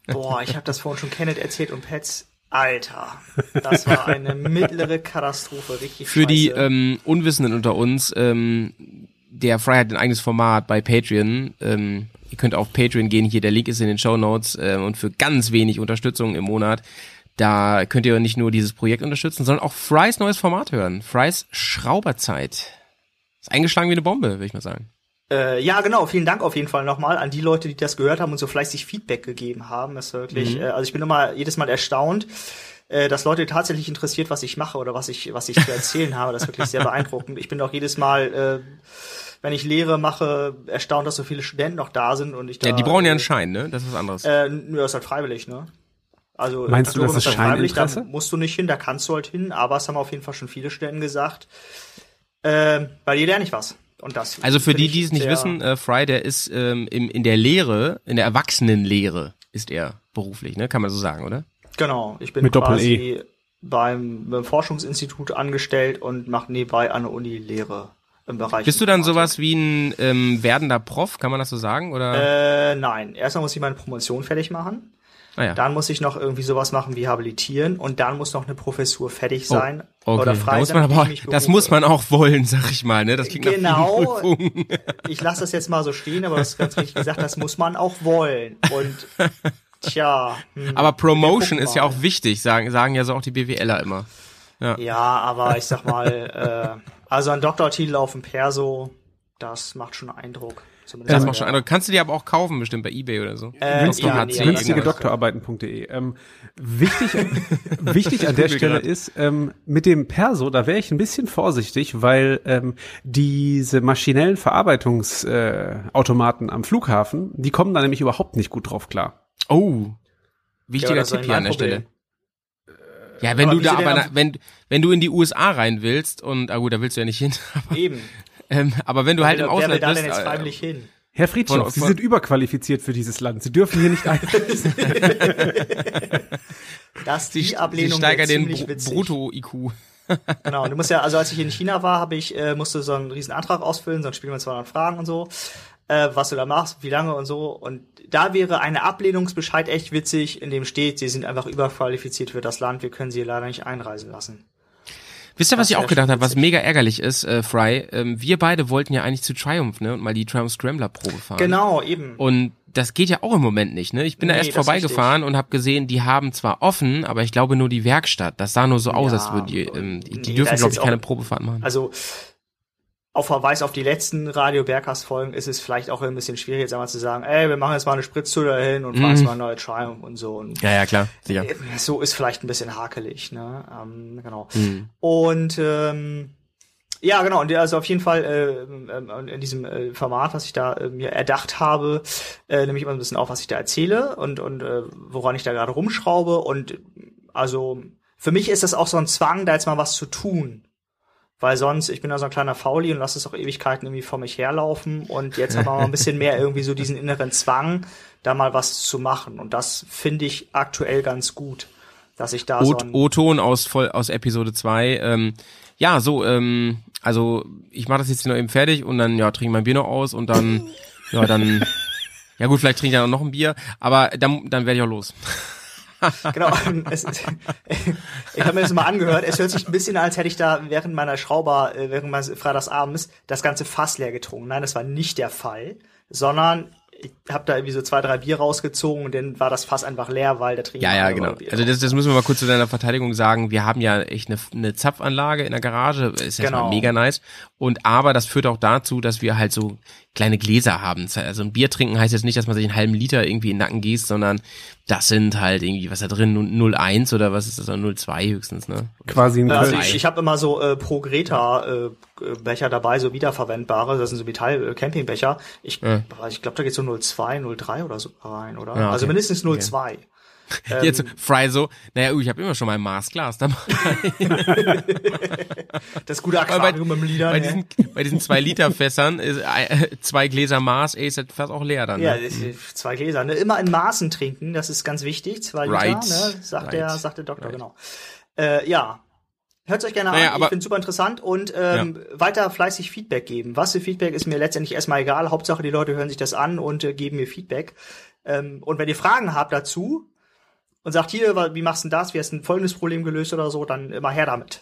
Boah, ich habe das vorhin schon Kenneth erzählt und Pets. Alter, das war eine mittlere Katastrophe, richtig Für die scheiße. ähm, Unwissenden unter uns, ähm, der Fry hat ein eigenes Format bei Patreon. Ähm, ihr könnt auf Patreon gehen, hier der Link ist in den Show Notes ähm, und für ganz wenig Unterstützung im Monat. Da könnt ihr nicht nur dieses Projekt unterstützen, sondern auch Frys neues Format hören. Frys Schrauberzeit. Ist eingeschlagen wie eine Bombe, würde ich mal sagen. Äh, ja, genau. Vielen Dank auf jeden Fall nochmal an die Leute, die das gehört haben und so fleißig Feedback gegeben haben. Das ist wirklich, Mhm. äh, also ich bin immer jedes Mal erstaunt, äh, dass Leute tatsächlich interessiert, was ich mache oder was ich, was ich zu erzählen habe. Das ist wirklich sehr beeindruckend. Ich bin auch jedes Mal, äh, wenn ich Lehre mache, erstaunt, dass so viele Studenten noch da sind und ich da. Ja, die brauchen ja einen äh, Schein, ne? Das ist was anderes. Äh, nö, ist halt freiwillig, ne? Also Meinst du, das Diplom ist halt freiwillig, da musst du nicht hin, da kannst du halt hin, aber es haben auf jeden Fall schon viele Studenten gesagt. Ähm, bei dir lerne ich was. Und das. Also für die, die es nicht wissen, äh, Fry, der ist ähm, im, in der Lehre, in der Erwachsenenlehre ist er beruflich, ne? Kann man so sagen, oder? Genau, ich bin Mit Doppel-E. quasi beim, beim Forschungsinstitut angestellt und mache nebenbei an der Uni Lehre. im Bereich. Bist du dann sowas wie ein ähm, werdender Prof, kann man das so sagen? Oder? Äh, nein. Erstmal muss ich meine Promotion fertig machen. Ah, ja. Dann muss ich noch irgendwie sowas machen wie habilitieren und dann muss noch eine Professur fertig sein Okay, oder da frei muss sein. aber, das muss man auch wollen, sag ich mal, ne? Das klingt Genau. Ich lasse das jetzt mal so stehen, aber das ist ganz richtig gesagt, das muss man auch wollen. Und tja. Hm, Aber Promotion ist ja auch wichtig, sagen, sagen ja so auch die BWLer immer. Ja, aber ich sag mal, äh, also ein Doktortitel auf dem Perso, das macht schon Eindruck. Zumindest Das bei macht schon Eindruck. Kannst du die aber auch kaufen, bestimmt bei Ebay oder so. Äh, Dr. ja, nee, günstige Doktorarbeiten.de. Ähm, wichtig, wichtig an der Stelle grad. ist, ähm, mit dem Perso, da wäre ich ein bisschen vorsichtig, weil ähm, diese maschinellen Verarbeitungsautomaten äh, am Flughafen, die kommen da nämlich überhaupt nicht gut drauf klar. Oh. Wichtiger Ja, Tipp hier an der Stelle. Ja, wenn Aber du da aber, wenn, wenn du in die USA rein willst und, ah gut, da willst du ja nicht hin, aber, Eben. Ähm, aber wenn du halt im wer, wer will Ausland da bist, denn jetzt äh, freiwillig hin? Herr Friedhoff, Von- Sie sind überqualifiziert für dieses Land. Sie dürfen hier nicht einreisen. Das sie, die sie Ablehnung steigern wäre den ziemlich Br witzig. Brutto-IQ. Genau, und du musst ja, also als ich in China war, habe ich, äh, musste so einen riesen Antrag ausfüllen, so ein Spiel mit 200 Fragen und so, äh, was du da machst, wie lange und so. Und da wäre eine Ablehnungsbescheid echt witzig, in dem steht, sie sind einfach überqualifiziert für das Land, wir können sie leider nicht einreisen lassen. Wisst ihr, was ich auch gedacht habe, was mega ärgerlich ist, äh, Fry? Ähm, wir beide wollten ja eigentlich zu Triumph, ne, und mal die Triumph Scrambler Probe fahren. Genau, eben. Und das geht ja auch im Moment nicht, ne? Ich bin da Nee, erst das ist vorbeigefahren und habe gesehen, die haben zwar offen, aber ich glaube nur die Werkstatt. Das sah nur so aus, Ja, als würden die, ähm, die, nee, da dürfen, glaube ich, keine Probefahrt machen. Also auf Verweis auf die letzten Radio Bergcast Folgen ist es vielleicht auch ein bisschen schwierig, jetzt einmal zu sagen, ey, wir machen jetzt mal eine Spritztour dahin und fahren Mhm. jetzt mal eine neue Triumph und so. Und ja, ja, klar, sicher. äh, so ist vielleicht ein bisschen hakelig, ne? Ähm, genau. Mhm. Und ähm, ja, genau, und also auf jeden Fall äh, ähm, in diesem äh, Format, was ich da äh, mir erdacht habe, äh, nehme ich immer ein bisschen auf, was ich da erzähle und, und äh, woran ich da gerade rumschraube. Und also für mich ist das auch so ein Zwang, da jetzt mal was zu tun. Weil sonst, ich bin ja so ein kleiner Fauli und lasse es auch Ewigkeiten irgendwie vor mich herlaufen. Und jetzt haben wir mal ein bisschen mehr irgendwie so diesen inneren Zwang, da mal was zu machen. Und das finde ich aktuell ganz gut, dass ich da so O- ein, O-Ton aus, voll, aus Episode 2. Ähm, ja, so, ähm, also ich mache das jetzt noch eben fertig und dann, ja, trinke mein Bier noch aus und dann, ja, dann, ja gut, vielleicht trinke ich dann noch ein Bier, aber dann, dann werde ich auch los. Genau, es, ich habe mir das mal angehört. Es hört sich ein bisschen an, als hätte ich da während meiner Schrauber, äh, während meines Freitagsabends das ganze Fass leer getrunken. Nein, das war nicht der Fall, sondern ich habe da irgendwie so zwei, drei Bier rausgezogen und dann war das Fass einfach leer, weil der Trinker Ja, ja, genau. Bier Also das, das müssen wir mal kurz zu deiner Verteidigung sagen. Wir haben ja echt eine, eine Zapfanlage in der Garage, ist ja Genau. mega nice. Und aber das führt auch dazu, dass wir halt so kleine Gläser haben. Also ein Bier trinken heißt jetzt nicht, dass man sich einen halben Liter irgendwie in den Nacken gießt, sondern das sind halt irgendwie, was da drin, 0,1 oder was ist das, 0,2 höchstens, ne? Quasi ein Also ich, ich habe immer so äh, pro Greta äh, Becher dabei, so wiederverwendbare, das sind so Metall äh, Campingbecher. Ich, Ja. ich glaube, da geht so 0,2, 0,3 oder so rein, oder? Ja, okay. Also mindestens 0,2. Ähm, Jetzt Fry so, naja, uh, ich habe immer schon mein Maßglas dabei. Das gute Aquarium im Lieder. bei ne? diesen, bei diesen zwei Liter Fässern ist äh, zwei Gläser Maß, ey, ist das fast auch leer dann. Ja, ne? ist zwei Gläser. Ne? Immer in Maßen trinken, das ist ganz wichtig. Zwei Liter, Right. ne? sagt, Right. der, sagt der Doktor, Right. genau. Äh, ja. Hört euch gerne Naja, an, ich finde super interessant und ähm, weiter fleißig Feedback geben. Was für Feedback ist mir letztendlich erstmal egal. Hauptsache, die Leute hören sich das an und äh, geben mir Feedback. Ähm, und wenn ihr Fragen habt dazu und sagt, hier, wie machst du denn das, wie hast du ein folgendes Problem gelöst oder so, dann immer her damit.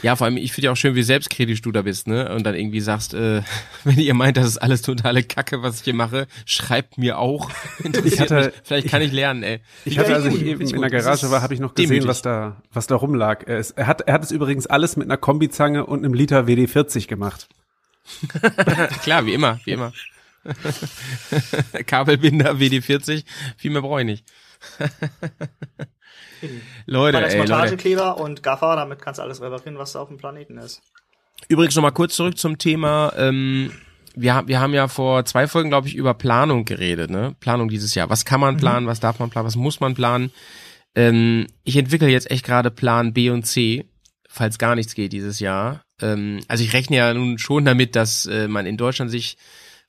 Ja, vor allem, ich finde ja auch schön, wie selbstkritisch du da bist, ne? Und dann irgendwie sagst, äh, wenn ihr meint, das ist alles totale Kacke, was ich hier mache, schreibt mir auch. Interessiert hatte- mich. Vielleicht kann ich lernen, ey. Ich hatte, als ich eben ich in der Garage war, habe ich noch gesehen, demütig. was da, was da rumlag. Er, ist, er, hat, er hat es übrigens alles mit einer Kombizange und einem Liter WD-40 gemacht. Klar, wie immer, wie immer. Kabelbinder, WD-40, viel mehr brauche ich nicht. Leute, ey, Leute. Montagekleber und Gaffer, damit kannst du alles reparieren, was da auf dem Planeten ist. Übrigens noch mal kurz zurück zum Thema. Ähm, wir, haben- wir haben ja vor zwei Folgen, glaube ich, über Planung geredet, ne? Planung dieses Jahr. Was kann man planen, was darf man planen, was muss man planen? Ähm, ich entwickle jetzt echt gerade Plan B und C, falls gar nichts geht dieses Jahr. Ähm, also ich rechne ja nun schon damit, dass äh, man in Deutschland sich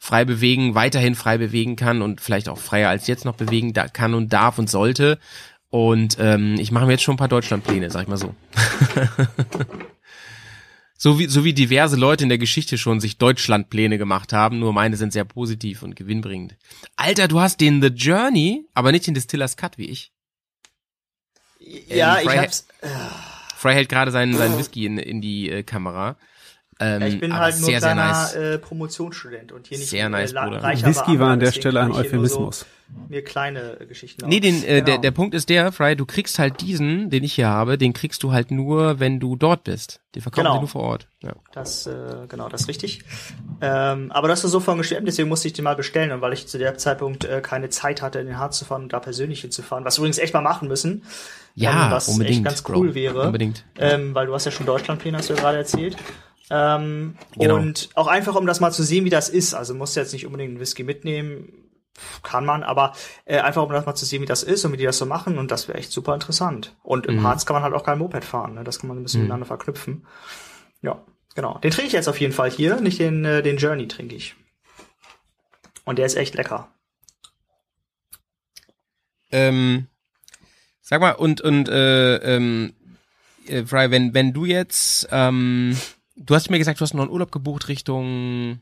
frei bewegen, weiterhin frei bewegen kann und vielleicht auch freier als jetzt noch bewegen da kann und darf und sollte. Und ähm, ich mache mir jetzt schon ein paar Deutschlandpläne, sag ich mal so. So wie, so wie diverse Leute in der Geschichte schon sich Deutschlandpläne gemacht haben, nur meine sind sehr positiv und gewinnbringend. Alter, du hast den The Journey, aber nicht den Distillers Cut wie ich. Ja, Ähm, ich hab's. Fry hält gerade seinen, seinen Whisky in, in die äh, Kamera. Ähm, Ja, ich bin halt nur sehr, sehr kleiner nice. äh, Promotionsstudent und hier nicht Sehr nice, äh, la- Bruder. reicher Whisky war an der Stelle ein Euphemismus. So mir kleine Geschichten Nee, den, äh, der, Genau. der Punkt ist der, Fry, du kriegst halt diesen, den ich hier habe, den kriegst du halt nur, wenn du dort bist. Den verkaufen Genau. die nur vor Ort. Ja. Das, äh, genau, das ist richtig. Ähm, aber das ist so von gestimmt, deswegen musste ich den mal bestellen. Und weil ich zu dem Zeitpunkt äh, keine Zeit hatte, in den Harz zu fahren und da persönlich hinzufahren, was wir übrigens echt mal machen müssen. Ja, ähm, was unbedingt, echt ganz Bro. cool wäre. Unbedingt. Ähm, weil du hast ja schon Deutschlandpläne, hast du ja gerade erzählt. Ähm, Genau. Und auch einfach, um das mal zu sehen, wie das ist. Also musst du jetzt nicht unbedingt einen Whisky mitnehmen, kann man, aber äh, einfach, um das mal zu sehen, wie das ist und wie die das so machen. Und das wäre echt super interessant. Und Mhm. im Harz kann man halt auch kein Moped fahren. Ne? Das kann man ein bisschen miteinander verknüpfen. Ja, genau. Den trinke ich jetzt auf jeden Fall hier, nicht den, äh, den Journey trinke ich. Und der ist echt lecker. Ähm, sag mal, und, und, äh, ähm, äh, Fry, wenn, wenn du jetzt, ähm, du hast mir gesagt, du hast noch einen Urlaub gebucht Richtung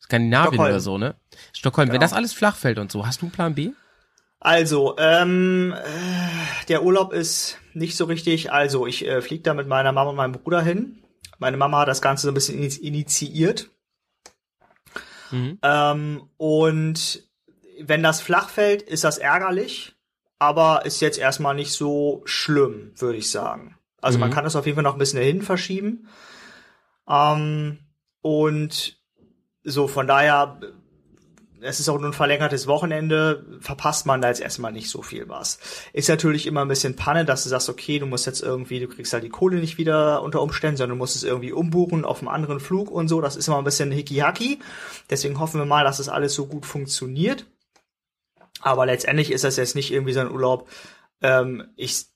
Skandinavien Stockholm. oder so, ne? Stockholm. Wenn Genau. das alles flach fällt und so, hast du einen Plan B? Also, ähm, äh, der Urlaub ist nicht so richtig. Also, ich äh, fliege da mit meiner Mama und meinem Bruder hin. Meine Mama hat das Ganze so ein bisschen ini- initiiert. Mhm. Ähm, und wenn das flach fällt, ist das ärgerlich, aber ist jetzt erstmal nicht so schlimm, würde ich sagen. Also man Mhm. kann das auf jeden Fall noch ein bisschen dahin verschieben. Ähm, und so, von daher, es ist auch nur ein verlängertes Wochenende, verpasst man da jetzt erstmal nicht so viel was. Ist natürlich immer ein bisschen Panne, dass du sagst, okay, du musst jetzt irgendwie, du kriegst halt die Kohle nicht wieder unter Umständen, sondern du musst es irgendwie umbuchen auf einen anderen Flug und so. Das ist immer ein bisschen hicky-hacky. Deswegen hoffen wir mal, dass das alles so gut funktioniert. Aber letztendlich ist das jetzt nicht irgendwie so ein Urlaub, ähm, ich,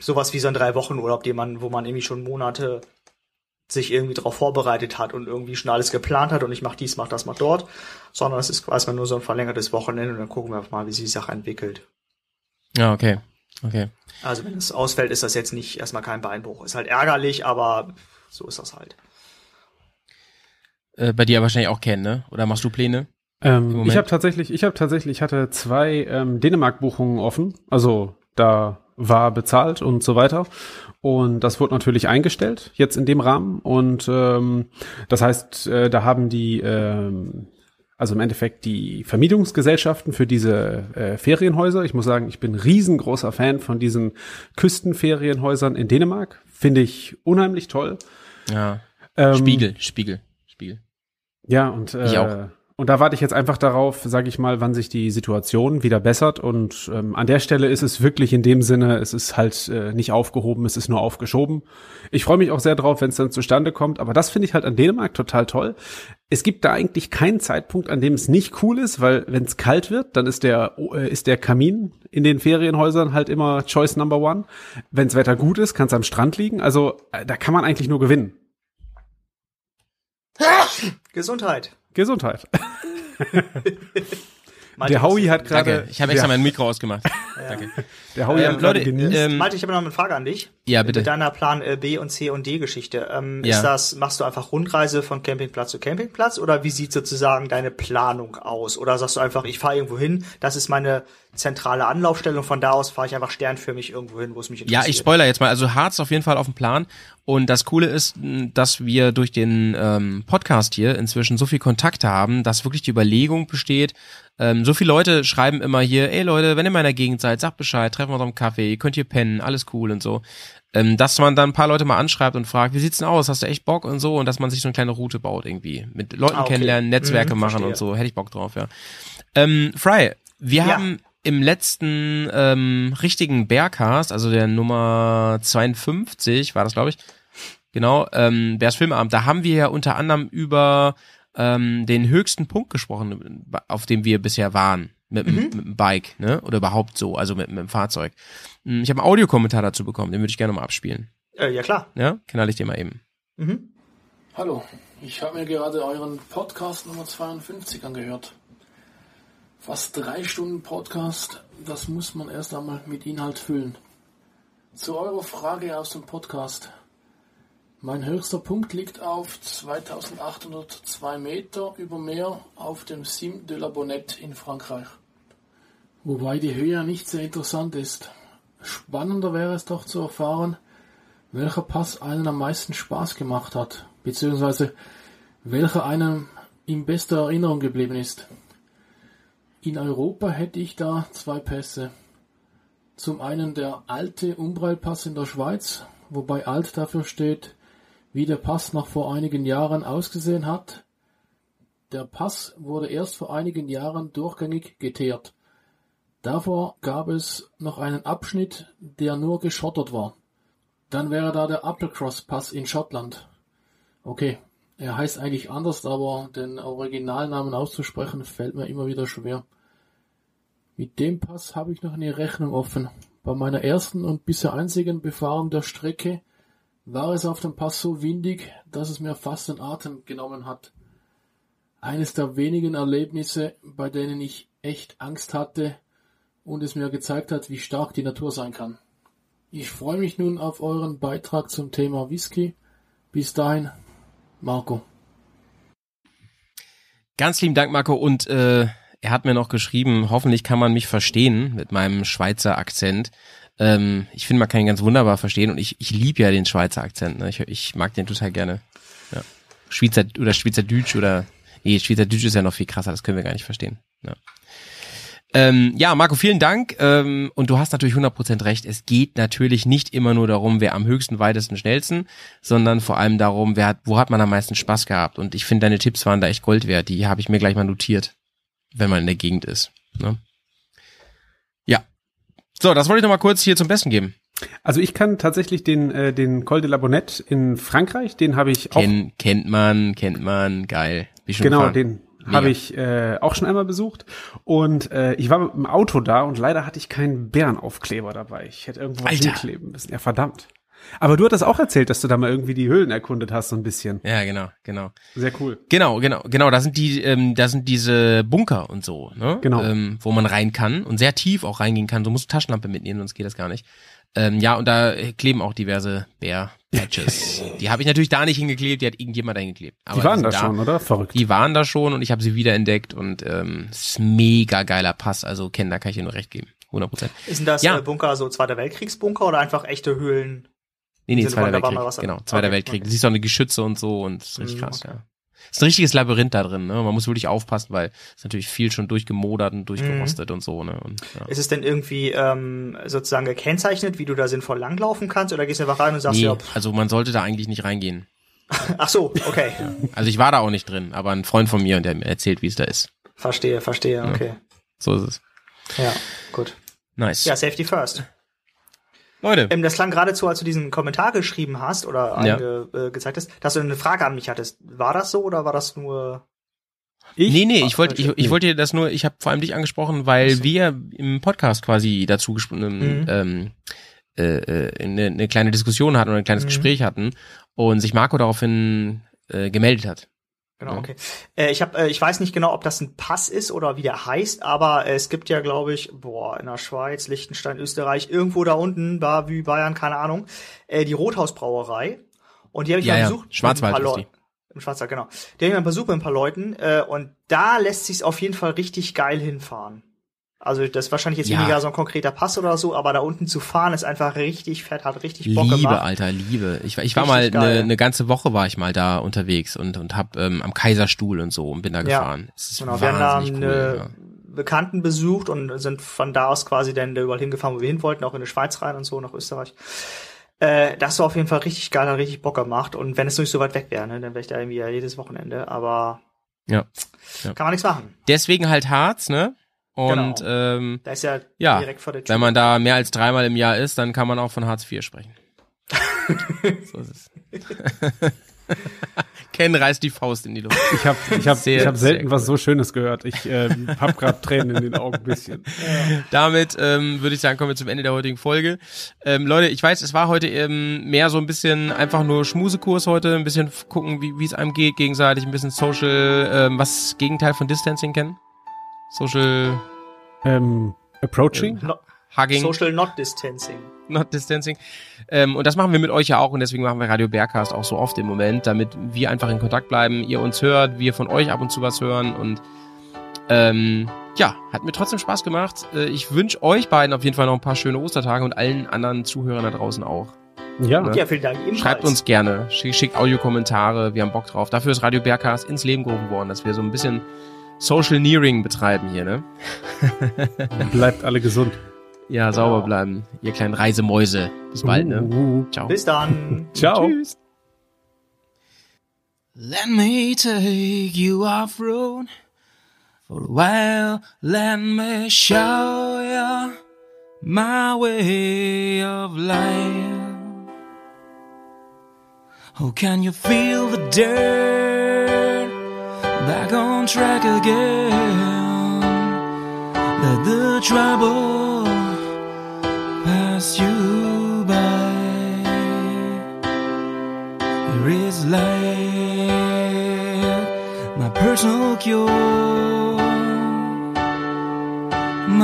sowas wie so ein Drei-Wochen-Urlaub, den man, wo man irgendwie schon Monate sich irgendwie darauf vorbereitet hat und irgendwie schon alles geplant hat und ich mach dies, mach das, mach dort, sondern es ist quasi nur so ein verlängertes Wochenende und dann gucken wir mal, wie sich die Sache entwickelt. Ja, okay. Okay. Also wenn es ausfällt, ist das jetzt nicht erstmal kein Beinbruch. Ist halt ärgerlich, aber so ist das halt. Äh, bei dir wahrscheinlich auch kennen, ne? Oder machst du Pläne? Ähm, ich habe tatsächlich, ich habe tatsächlich, ich hatte zwei ähm, Dänemark-Buchungen offen. Also da war bezahlt und so weiter. Und das wurde natürlich eingestellt jetzt in dem Rahmen. Und ähm, das heißt, äh, da haben die, ähm, also im Endeffekt die Vermietungsgesellschaften für diese äh, Ferienhäuser. Ich muss sagen, ich bin riesengroßer Fan von diesen Küstenferienhäusern in Dänemark. Finde ich unheimlich toll. Ja. Ähm, Spiegel, Spiegel, Spiegel. Ja, und, Ich äh, auch. Und da warte ich jetzt einfach darauf, sage ich mal, wann sich die Situation wieder bessert. Und ähm, an der Stelle ist es wirklich in dem Sinne, es ist halt äh, nicht aufgehoben, es ist nur aufgeschoben. Ich freue mich auch sehr drauf, wenn es dann zustande kommt. Aber das finde ich halt an Dänemark total toll. Es gibt da eigentlich keinen Zeitpunkt, an dem es nicht cool ist, weil wenn es kalt wird, dann ist der äh, ist der Kamin in den Ferienhäusern halt immer Choice Number One. Wenns Wetter gut ist, kann es am Strand liegen. Also äh, da kann man eigentlich nur gewinnen. Gesundheit. Gesundheit. Der Howie hat Danke. gerade. Ich habe extra mein Mikro ausgemacht. Danke. Der Howie Ähm, Leute, genießt. ähm, Malte, ich habe noch eine Frage an dich. Ja, bitte. Mit deiner Plan äh, B und C und D Geschichte. Ähm, Ja. Ist das, machst du einfach Rundreise von Campingplatz zu Campingplatz oder wie sieht sozusagen deine Planung aus? Oder sagst du einfach, ich fahre irgendwo hin, das ist meine zentrale Anlaufstelle und von da aus fahre ich einfach sternförmig irgendwo hin, wo es mich interessiert. Ja, ich spoiler jetzt mal. Also Harz auf jeden Fall auf dem Plan. Und das Coole ist, dass wir durch den ähm, Podcast hier inzwischen so viel Kontakte haben, dass wirklich die Überlegung besteht. Ähm, so viele Leute schreiben immer hier, ey Leute, wenn ihr in meiner Gegend seid, sagt Bescheid, treffen wir uns am Kaffee, ihr könnt hier pennen, alles cool und so. Ähm, dass man dann ein paar Leute mal anschreibt und fragt, wie sieht's denn aus, hast du echt Bock und so und dass man sich so eine kleine Route baut irgendwie. Mit Leuten Ah, okay. kennenlernen, Netzwerke Mhm, machen verstehe. und so, hätte ich Bock drauf, ja. Ähm, Fry, wir Ja. haben im letzten ähm, richtigen Bearcast, also der Nummer 52, war das, glaube ich, genau, ähm, Bears Filmabend, da haben wir ja unter anderem über ähm, den höchsten Punkt gesprochen, auf dem wir bisher waren. Mit, dem- mit dem Bike, ne? Oder überhaupt so, also mit, mit dem Fahrzeug. Hm, Ich habe einen Audiokommentar dazu bekommen, den würde ich gerne mal abspielen. Äh, ja, klar. Ja, knall ich dir mal eben. Mhm. Hallo, ich habe mir gerade euren Podcast Nummer 52 angehört. Fast drei Stunden Podcast, das muss man erst einmal mit Inhalt füllen. Zu eurer Frage aus dem Podcast. Mein höchster Punkt liegt auf 2802 Meter über Meer auf dem Cime de la Bonnette in Frankreich. Wobei die Höhe nicht sehr interessant ist. Spannender wäre es doch zu erfahren, welcher Pass einen am meisten Spaß gemacht hat, beziehungsweise welcher einem in bester Erinnerung geblieben ist. In Europa hätte ich da zwei Pässe. Zum einen der alte Umbrailpass in der Schweiz, wobei alt dafür steht, wie der Pass noch vor einigen Jahren ausgesehen hat. Der Pass wurde erst vor einigen Jahren durchgängig geteert. Davor gab es noch einen Abschnitt, der nur geschottert war. Dann wäre da der Applecross Pass in Schottland. Okay, er heißt eigentlich anders, aber den Originalnamen auszusprechen fällt mir immer wieder schwer. Mit dem Pass habe ich noch eine Rechnung offen. Bei meiner ersten und bisher einzigen Befahrung der Strecke war es auf dem Pass so windig, dass es mir fast den Atem genommen hat. Eines der wenigen Erlebnisse, bei denen ich echt Angst hatte und es mir gezeigt hat, wie stark die Natur sein kann. Ich freue mich nun auf euren Beitrag zum Thema Whisky. Bis dahin, Marco. Ganz lieben Dank, Marco. Und äh, er hat mir noch geschrieben, hoffentlich kann man mich verstehen mit meinem Schweizer Akzent. Ähm, ich finde, man kann ihn ganz wunderbar verstehen und ich, ich liebe ja den Schweizer Akzent. Ne? Ich, ich mag den total gerne. Ja. Schweizer oder Schweizerdeutsch oder nee, Schweizerdeutsch ist ja noch viel krasser, das können wir gar nicht verstehen. Ja. Ähm, ja, Marco, vielen Dank. Ähm, und du hast natürlich 100% recht. Es geht natürlich nicht immer nur darum, wer am höchsten, weitesten, schnellsten, sondern vor allem darum, wer hat, wo hat man am meisten Spaß gehabt. Und ich finde, deine Tipps waren da echt Gold wert. Die habe ich mir gleich mal notiert, wenn man in der Gegend ist. Ne? So, das wollte ich noch mal kurz hier zum Besten geben. Also ich kann tatsächlich den, äh, den Col de la Bonnette in Frankreich, den habe ich auch. Ken, kennt man, kennt man, geil. Bin schon Genau, gefahren. den habe ich äh, auch schon einmal besucht. Und äh, ich war mit dem Auto da und leider hatte ich keinen Bärenaufkleber dabei. Ich hätte irgendwo was Alter. hinkleben müssen. Ja, verdammt. Aber du hattest auch erzählt, dass du da mal irgendwie die Höhlen erkundet hast, so ein bisschen. Ja, genau, genau. Sehr cool. Genau, genau, genau. Da sind die, ähm, da sind diese Bunker und so, ne? Genau. Ähm, wo man rein kann und sehr tief auch reingehen kann. Du musst Taschenlampe mitnehmen, sonst geht das gar nicht. Ähm, ja, und da äh, kleben auch diverse Bär-Patches. die habe ich natürlich da nicht hingeklebt, die hat irgendjemand da hingeklebt. Aber Die waren sind da schon, oder? Verrückt. Die waren da schon und ich habe sie wiederentdeckt und ähm, es ist ein mega geiler Pass. Also Ken, da kann ich dir nur recht geben. 100 Prozent. Ist denn das Ja. äh, Bunker so Zweiter Weltkriegsbunker oder einfach echte Höhlen? Nee, nee, Zweiter Weltkrieg. Genau, Zweiter Okay, Weltkrieg. okay. Du siehst auch eine Geschütze und so und das ist richtig Mhm, krass, okay. ja. Ist ein richtiges Labyrinth da drin, ne? Man muss wirklich aufpassen, weil es natürlich viel schon durchgemodert und durchgerostet und so, ne? Und, ja. Ist es denn irgendwie ähm, sozusagen gekennzeichnet, wie du da sinnvoll langlaufen kannst? Oder gehst du einfach rein und sagst, Nee, ja, also man sollte da eigentlich nicht reingehen. ach so, okay. Also ich war da auch nicht drin, aber ein Freund von mir und der mir erzählt, wie es da ist. Verstehe, verstehe, okay. So ist es. Ja, gut. Nice. Ja, Safety First. Leute, Ähm, das klang geradezu, als du diesen Kommentar geschrieben hast oder Ja. einge, äh, gezeigt hast, dass du eine Frage an mich hattest. War das so oder war das nur... Ich? nee, nee, ich wollte ich, ich wollte dir das nur, ich habe vor allem dich angesprochen, weil wir im Podcast quasi dazu gesprochen, Mhm. ähm, äh, äh, eine, eine kleine Diskussion hatten oder ein kleines Mhm. Gespräch hatten und sich Marco daraufhin äh, gemeldet hat. Genau, Ja. okay. Äh, ich hab, äh, ich weiß nicht genau, ob das ein Pass ist oder wie der heißt, aber es gibt ja, glaube ich, boah, in der Schweiz, Liechtenstein, Österreich, irgendwo da unten, war wie Bayern, keine Ahnung, äh, die Rothausbrauerei. Und die habe ich Ja, mal ja, besucht. mit Schwarzwald ein paar ist die. Leuten. Im Schwarzwald, genau. Die habe ich mal besucht mit ein paar Leuten äh, und da lässt sich auf jeden Fall richtig geil hinfahren. Also das ist wahrscheinlich jetzt Ja. weniger so ein konkreter Pass oder so, aber da unten zu fahren ist einfach richtig fett, hat richtig Bock Liebe, gemacht. Alter, Liebe. Ich, war- ich war Richtig mal eine ne ganze Woche war ich mal da unterwegs und und hab ähm, am Kaiserstuhl und so und bin da Ja. gefahren. Es ist Genau, wir haben da eine cool. Ja. Bekannten besucht und sind von da aus quasi dann da überall hingefahren, wo wir hin wollten, auch in die Schweiz rein und so, nach Österreich. Äh, das war auf jeden Fall richtig geil, hat richtig Bock gemacht. Und wenn es nicht so weit weg wäre, ne, dann wäre ich da irgendwie ja jedes Wochenende. Aber Ja. Ja. kann man nichts machen. Deswegen halt Harz, ne? Und Genau. ähm, Da ist ja, Ja, direkt vor der Tür. wenn man da mehr als dreimal im Jahr ist, dann kann man auch von Hartz IV sprechen. so ist es. Ken reißt die Faust in die Luft. Ich habe ich hab, Sehr, ich hab selten was so Schönes gehört. Ich ähm, hab gerade Tränen in den Augen ein bisschen. Damit ähm, würde ich sagen, kommen wir zum Ende der heutigen Folge. Ähm, Leute, ich weiß, es war heute ähm, mehr so ein bisschen einfach nur Schmusekurs heute, ein bisschen gucken, wie wie es einem geht gegenseitig, ein bisschen Social, ähm, was das Gegenteil von Distancing kennen? Social Ähm, approaching? No, Hugging. Social Not Distancing. not distancing. Ähm, und das machen wir mit euch ja auch und deswegen machen wir Radio Bergcast auch so oft im Moment, damit wir einfach in Kontakt bleiben, ihr uns hört, wir von euch ab und zu was hören und ähm, ja, hat mir trotzdem Spaß gemacht. Äh, ich wünsche euch beiden auf jeden Fall noch ein paar schöne Ostertage und allen anderen Zuhörern da draußen auch. Ja, Ne? Ja, vielen Dank. Ebenfalls. Schreibt uns gerne, schick- schickt Audiokommentare, wir haben Bock drauf. Dafür ist Radio Bergcast ins Leben gerufen worden, dass wir so ein bisschen Social Nearing betreiben hier, ne? bleibt alle gesund. Ja, sauber bleiben, ihr kleinen Reisemäuse. Bis bald, ne? Uh, Ciao. Bis dann. Ciao. Tschüss. Let me take you off road for a while. Let me show you my way of life. Oh, can you feel the dirt back on track again? Let the trouble pass you by. There is light, my personal cure,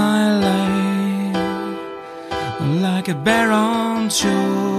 my life, like a bear on shore,